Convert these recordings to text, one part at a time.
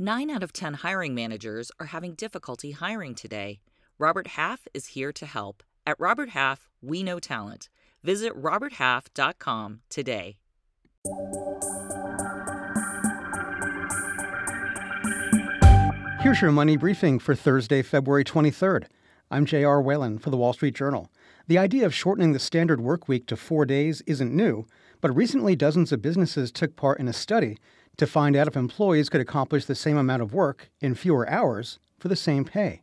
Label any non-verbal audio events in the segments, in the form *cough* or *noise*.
Nine out of 10 hiring managers are having difficulty hiring today. Robert Half is here to help. At Robert Half, we know talent. Visit RobertHalf.com today. Here's your money briefing for Thursday, February 23rd. I'm J.R. Whalen for the Wall Street Journal. The idea of shortening the standard work week to four days isn't new, but recently dozens of businesses took part in a study to find out if employees could accomplish the same amount of work in fewer hours for the same pay.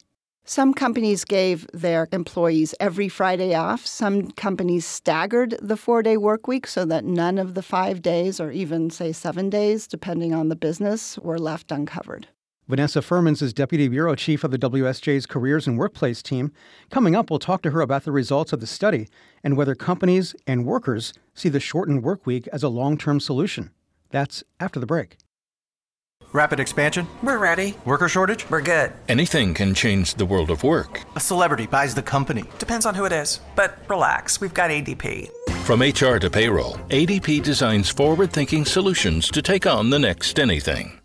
Some companies gave their employees every Friday off. Some companies staggered the four day work week so that none of the five days, or even, say, seven days, depending on the business, were left uncovered. Vanessa Fuhrmans is Deputy Bureau Chief of the WSJ's Careers and Workplace team. Coming up, we'll talk to her about the results of the study and whether companies and workers see the shortened work week as a long term solution. That's after the break. Rapid expansion? We're ready. Worker shortage? We're good. Anything can change the world of work. A celebrity buys the company. Depends on who it is. But relax, we've got ADP. From HR to payroll, ADP designs forward thinking solutions to take on the next anything.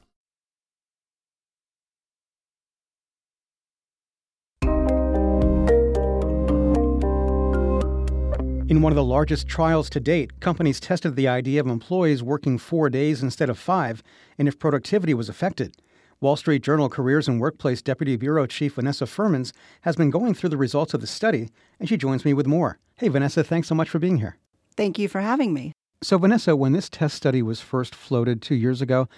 In one of the largest trials to date, companies tested the idea of employees working four days instead of five and if productivity was affected. Wall Street Journal Careers and Workplace Deputy Bureau Chief Vanessa Fuhrmans has been going through the results of the study, and she joins me with more. Hey, Vanessa, thanks so much for being here. Thank you for having me. So, Vanessa, when this test study was first floated two years ago,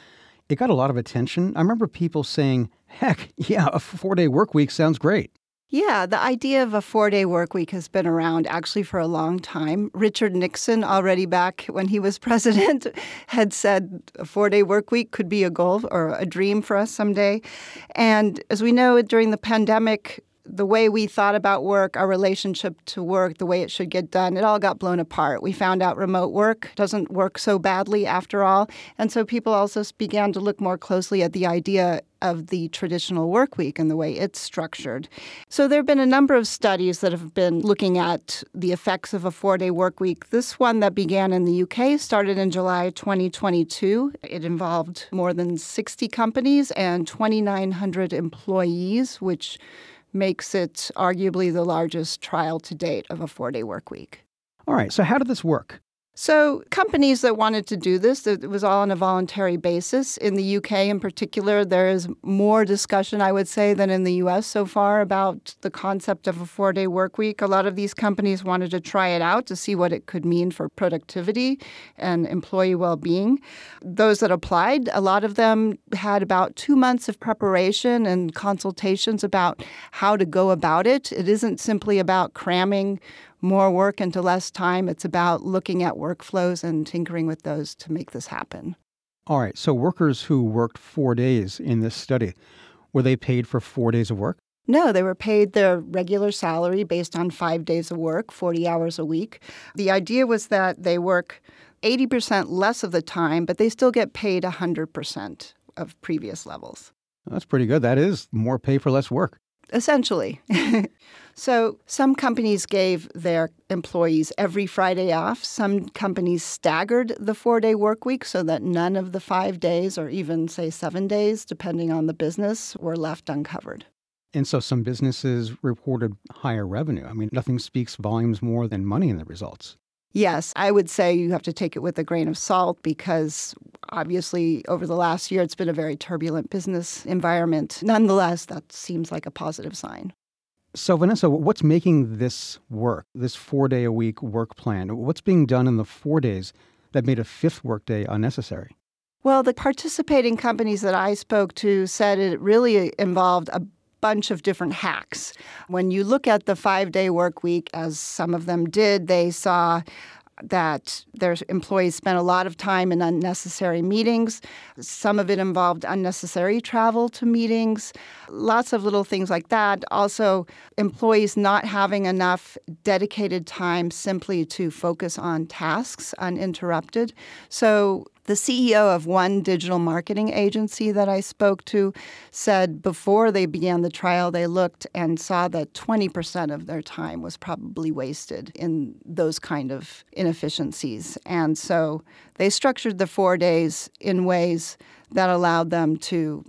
it got a lot of attention. I remember people saying, heck, yeah, a four day work week sounds great. Yeah, the idea of a four day work week has been around actually for a long time. Richard Nixon, already back when he was *laughs* president, had said a four day work week could be a goal or a dream for us someday. And as we know, during the pandemic, the way we thought about work, our relationship to work, the way it should get done, it all got blown apart. We found out remote work doesn't work so badly after all. And so people also began to look more closely at the idea of the traditional work week and the way it's structured. So there have been a number of studies that have been looking at the effects of a four day work week. This one that began in the UK started in July 2022. It involved more than 60 companies and 2,900 employees, which makes it arguably the largest trial to date of a four day work week. All right, so how did this work? So, companies that wanted to do this, it was all on a voluntary basis. In the UK, in particular, there is more discussion, I would say, than in the US so far about the concept of a four day work week. A lot of these companies wanted to try it out to see what it could mean for productivity and employee well being. Those that applied, a lot of them had about two months of preparation and consultations about how to go about it. It isn't simply about cramming more work into less time. It's about looking at workflows and tinkering with those to make this happen. All right. So, workers who worked four days in this study, were they paid for four days of work? No, they were paid their regular salary based on five days of work, 40 hours a week. The idea was that they work 80% less of the time, but they still get paid 100% of previous levels. That's pretty good. That is more pay for less work. Essentially. *laughs* So, some companies gave their employees every Friday off. Some companies staggered the four day work week so that none of the five days, or even, say, seven days, depending on the business, were left uncovered. And so some businesses reported higher revenue. I mean, nothing speaks volumes more than money in the results. Yes, I would say you have to take it with a grain of salt because obviously over the last year it's been a very turbulent business environment. Nonetheless, that seems like a positive sign. So, Vanessa, what's making this work, this four day a week work plan? What's being done in the four days that made a fifth workday unnecessary? Well, the participating companies that I spoke to said it really involved a bunch of different hacks. When you look at the five day work week, as some of them did, they saw that their employees spent a lot of time in unnecessary meetings. Some of it involved unnecessary travel to meetings, lots of little things like that. Also, employees not having enough dedicated time simply to focus on tasks uninterrupted. So, the CEO of one digital marketing agency that I spoke to said before they began the trial, they looked and saw that 20% of their time was probably wasted in those kind of inefficiencies. And so they structured the four days in ways that allowed them to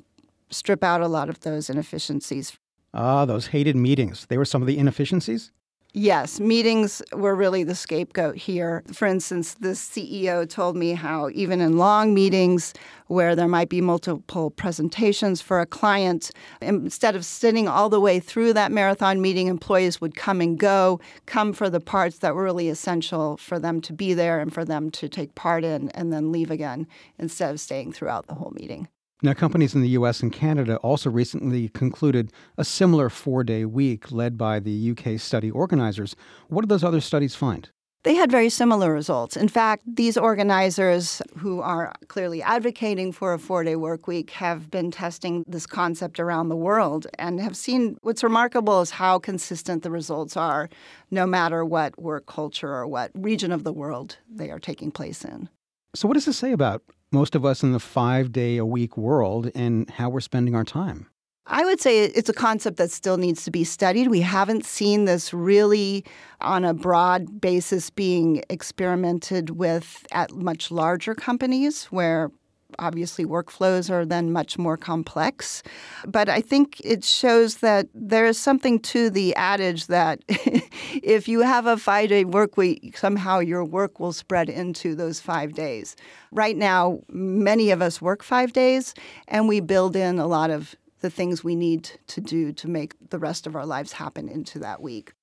strip out a lot of those inefficiencies. Ah, those hated meetings. They were some of the inefficiencies? Yes, meetings were really the scapegoat here. For instance, the CEO told me how even in long meetings where there might be multiple presentations for a client, instead of sitting all the way through that marathon meeting, employees would come and go, come for the parts that were really essential for them to be there and for them to take part in, and then leave again instead of staying throughout the whole meeting. Now, companies in the US and Canada also recently concluded a similar four day week led by the UK study organizers. What did those other studies find? They had very similar results. In fact, these organizers who are clearly advocating for a four day work week have been testing this concept around the world and have seen what's remarkable is how consistent the results are, no matter what work culture or what region of the world they are taking place in. So, what does this say about most of us in the five day a week world and how we're spending our time? I would say it's a concept that still needs to be studied. We haven't seen this really on a broad basis being experimented with at much larger companies where obviously workflows are then much more complex. But I think it shows that there is something to the adage that *laughs* if you have a five day work week, somehow your work will spread into those five days. Right now, many of us work five days and we build in a lot of the things we need to do to make the rest of our lives happen into that week.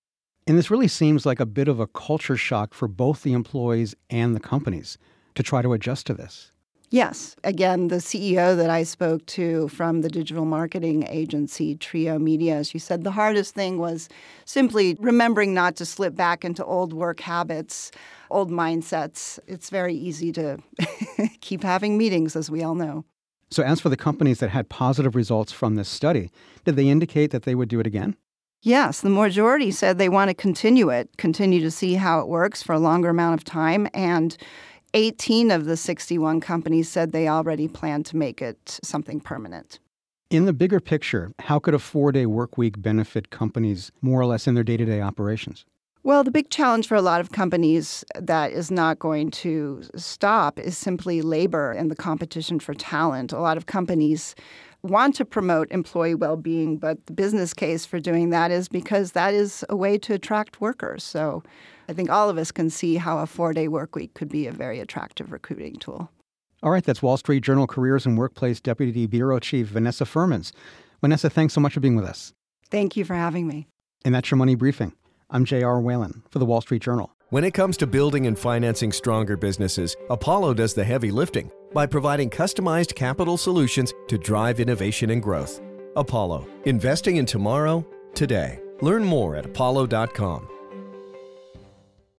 And this really seems like a bit of a culture shock for both the employees and the companies to try to adjust to this. Yes. Again, the CEO that I spoke to from the digital marketing agency Trio Media, she said the hardest thing was simply remembering not to slip back into old work habits, old mindsets. It's very easy to *laughs* keep having meetings, as we all know. So, as for the companies that had positive results from this study, did they indicate that they would do it again? Yes, the majority said they want to continue it, continue to see how it works for a longer amount of time, and 18 of the 61 companies said they already plan to make it something permanent. In the bigger picture, how could a four day work week benefit companies more or less in their day to day operations? Well, the big challenge for a lot of companies that is not going to stop is simply labor and the competition for talent. A lot of companies want to promote employee well being, but the business case for doing that is because that is a way to attract workers. So I think all of us can see how a four day work week could be a very attractive recruiting tool. All right, that's Wall Street Journal Careers and Workplace Deputy Bureau Chief Vanessa Fuhrmans. Vanessa, thanks so much for being with us. Thank you for having me. And that's your money briefing. I'm J.R. Whalen for the Wall Street Journal. When it comes to building and financing stronger businesses, Apollo does the heavy lifting by providing customized capital solutions to drive innovation and growth. Apollo, investing in tomorrow, today. Learn more at apollo.com.